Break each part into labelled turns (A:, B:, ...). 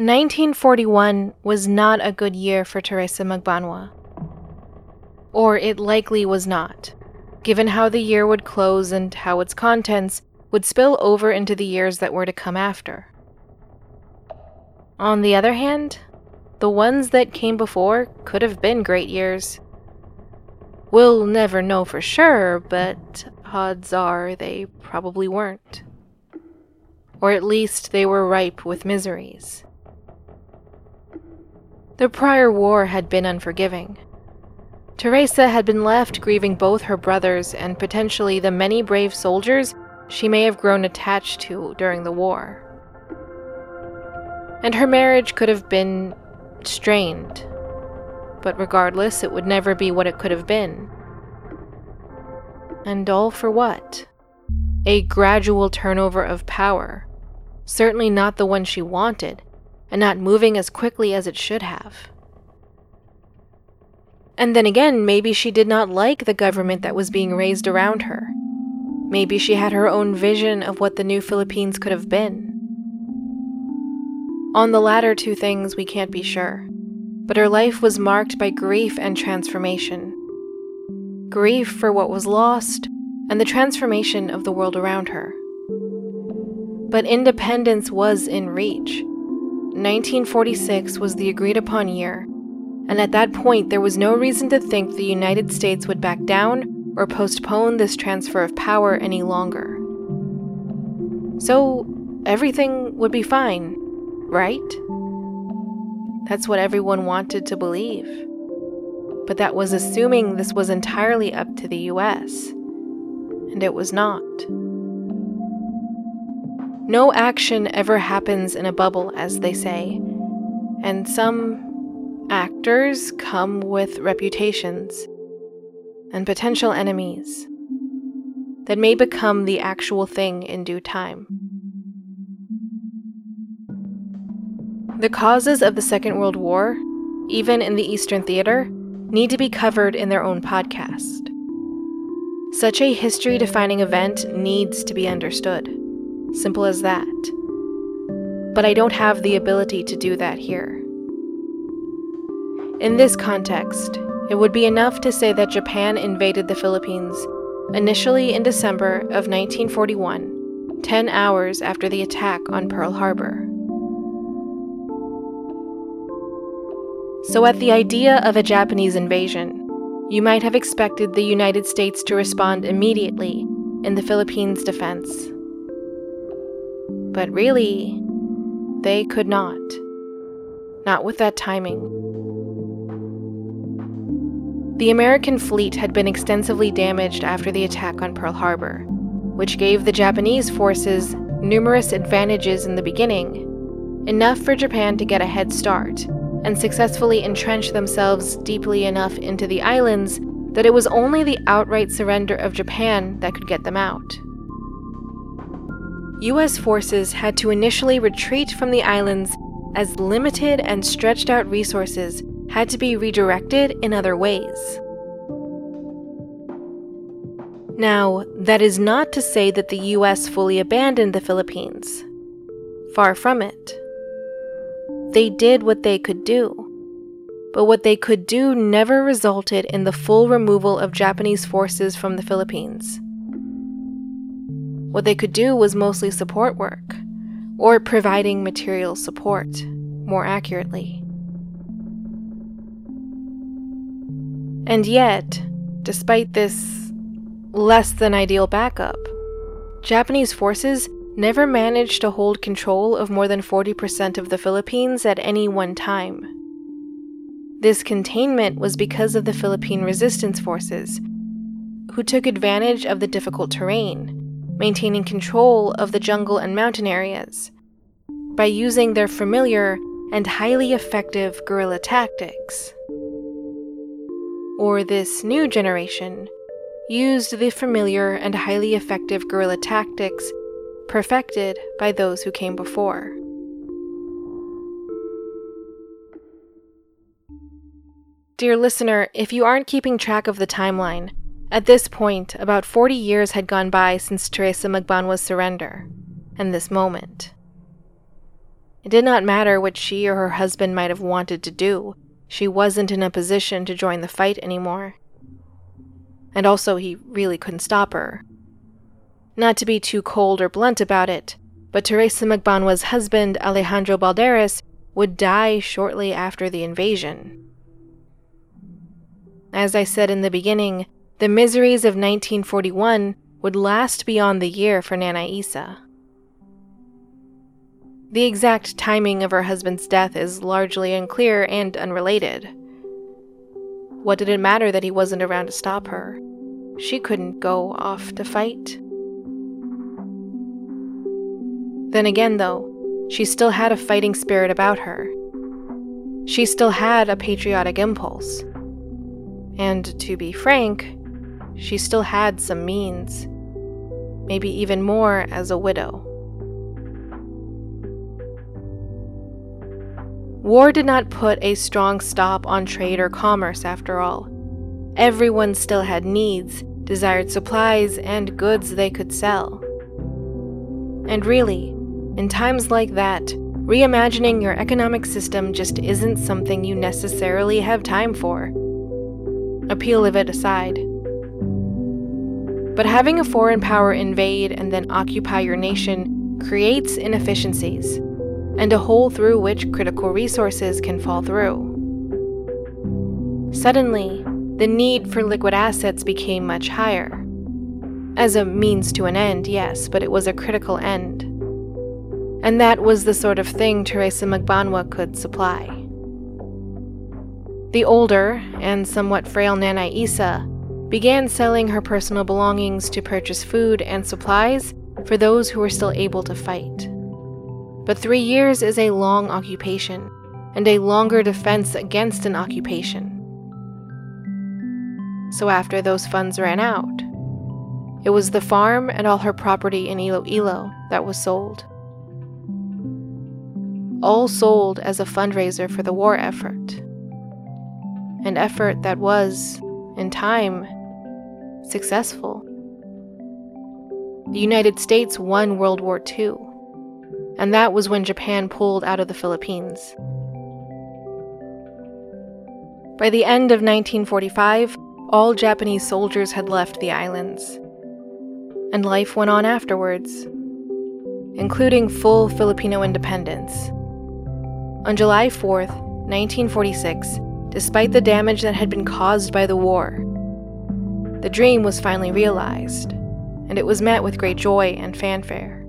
A: 1941 was not a good year for Teresa Magbanua. Or it likely was not, given how the year would close and how its contents would spill over into the years that were to come after. On the other hand, the ones that came before could have been great years. We'll never know for sure, but odds are they probably weren't. Or at least they were ripe with miseries. The prior war had been unforgiving. Teresa had been left grieving both her brothers and potentially the many brave soldiers she may have grown attached to during the war. And her marriage could have been strained, but regardless, it would never be what it could have been. And all for what? A gradual turnover of power. Certainly not the one she wanted, and not moving as quickly as it should have. And then again, maybe she did not like the government that was being raised around her. Maybe she had her own vision of what the new Philippines could have been. On the latter two things, we can't be sure, but her life was marked by grief and transformation. Grief for what was lost, and the transformation of the world around her. But independence was in reach. 1946 was the agreed upon year, and at that point there was no reason to think the United States would back down or postpone this transfer of power any longer. So everything would be fine, right? That's what everyone wanted to believe. But that was assuming this was entirely up to the US, and it was not. No action ever happens in a bubble, as they say, and some actors come with reputations and potential enemies that may become the actual thing in due time. The causes of the Second World War, even in the Eastern Theater, need to be covered in their own podcast. Such a history defining event needs to be understood. Simple as that. But I don't have the ability to do that here. In this context, it would be enough to say that Japan invaded the Philippines, initially in December of 1941, 10 hours after the attack on Pearl Harbor. So, at the idea of a Japanese invasion, you might have expected the United States to respond immediately in the Philippines' defense. But really, they could not. Not with that timing. The American fleet had been extensively damaged after the attack on Pearl Harbor, which gave the Japanese forces numerous advantages in the beginning, enough for Japan to get a head start and successfully entrench themselves deeply enough into the islands that it was only the outright surrender of Japan that could get them out. US forces had to initially retreat from the islands as limited and stretched out resources had to be redirected in other ways. Now, that is not to say that the US fully abandoned the Philippines. Far from it. They did what they could do. But what they could do never resulted in the full removal of Japanese forces from the Philippines. What they could do was mostly support work, or providing material support, more accurately. And yet, despite this less than ideal backup, Japanese forces never managed to hold control of more than 40% of the Philippines at any one time. This containment was because of the Philippine resistance forces, who took advantage of the difficult terrain, maintaining control of the jungle and mountain areas, by using their familiar and highly effective guerrilla tactics or this new generation, used the familiar and highly effective guerrilla tactics perfected by those who came before. Dear listener, if you aren't keeping track of the timeline, at this point, about 40 years had gone by since Teresa Magbanua's surrender, and this moment. It did not matter what she or her husband might have wanted to do, she wasn't in a position to join the fight anymore. And also, he really couldn't stop her. Not to be too cold or blunt about it, but Teresa Magbanua's husband, Alejandro Balderas, would die shortly after the invasion. As I said in the beginning, the miseries of 1941 would last beyond the year for Nana Isa. The exact timing of her husband's death is largely unclear and unrelated. What did it matter that he wasn't around to stop her? She couldn't go off to fight. Then again, though, she still had a fighting spirit about her. She still had a patriotic impulse. And to be frank, she still had some means, maybe even more as a widow. War did not put a strong stop on trade or commerce, after all. Everyone still had needs, desired supplies, and goods they could sell. And really, in times like that, reimagining your economic system just isn't something you necessarily have time for. Appeal of it aside. But having a foreign power invade and then occupy your nation creates inefficiencies and a hole through which critical resources can fall through. Suddenly, the need for liquid assets became much higher. As a means to an end, yes, but it was a critical end. And that was the sort of thing Teresa Magbanua could supply. The older and somewhat frail Nana Isa began selling her personal belongings to purchase food and supplies for those who were still able to fight. But three years is a long occupation, and a longer defense against an occupation. So after those funds ran out, it was the farm and all her property in Iloilo that was sold. All sold as a fundraiser for the war effort. An effort that was, in time, successful. The United States won World War II and that was when Japan pulled out of the Philippines. By the end of 1945, all Japanese soldiers had left the islands. And life went on afterwards, including full Filipino independence. On July 4th, 1946, despite the damage that had been caused by the war, the dream was finally realized, and it was met with great joy and fanfare.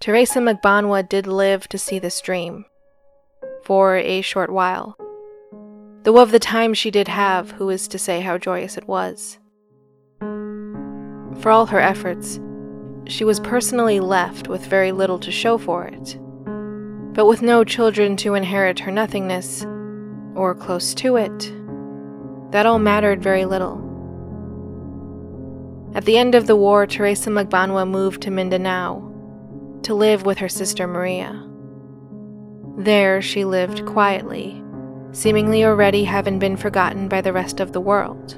A: Teresa Magbanua did live to see this dream. For a short while. Though of the time she did have, who is to say how joyous it was? For all her efforts, she was personally left with very little to show for it. But with no children to inherit her nothingness, or close to it, that all mattered very little. At the end of the war, Teresa Magbanua moved to Mindanao, to live with her sister Maria. There she lived quietly, seemingly already having been forgotten by the rest of the world.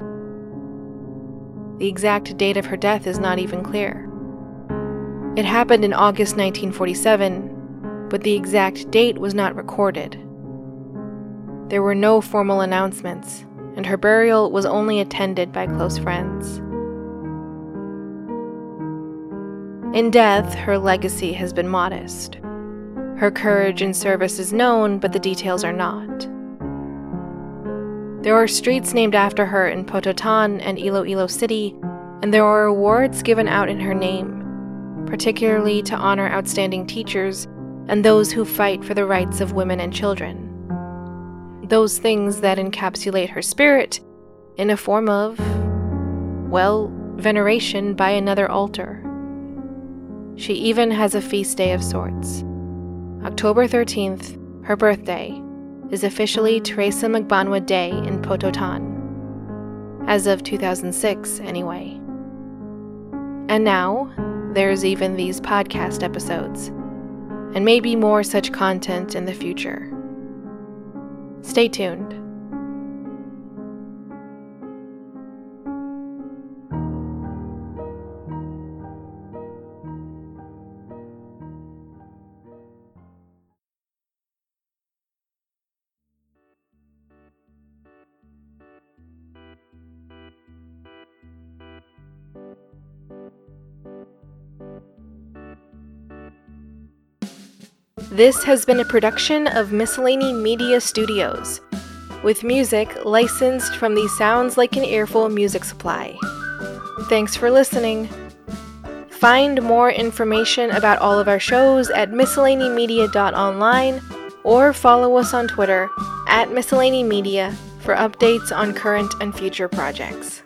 A: The exact date of her death is not even clear. It happened in August 1947, but the exact date was not recorded. There were no formal announcements, and her burial was only attended by close friends. In death, her legacy has been modest. Her courage and service is known, but the details are not. There are streets named after her in Pototan and Iloilo City, and there are awards given out in her name, particularly to honor outstanding teachers and those who fight for the rights of women and children. Those things that encapsulate her spirit in a form of, well, veneration by another altar. She even has a feast day of sorts. October 13th, her birthday, is officially Teresa Magbanua Day in Pototan. As of 2006, anyway. And now, there's even these podcast episodes, and maybe more such content in the future. Stay tuned. This has been a production of Miscellany Media Studios, with music licensed from the Sounds Like an Earful music supply. Thanks for listening. Find more information about all of our shows at miscellanymedia.online or follow us on Twitter at miscellanymedia for updates on current and future projects.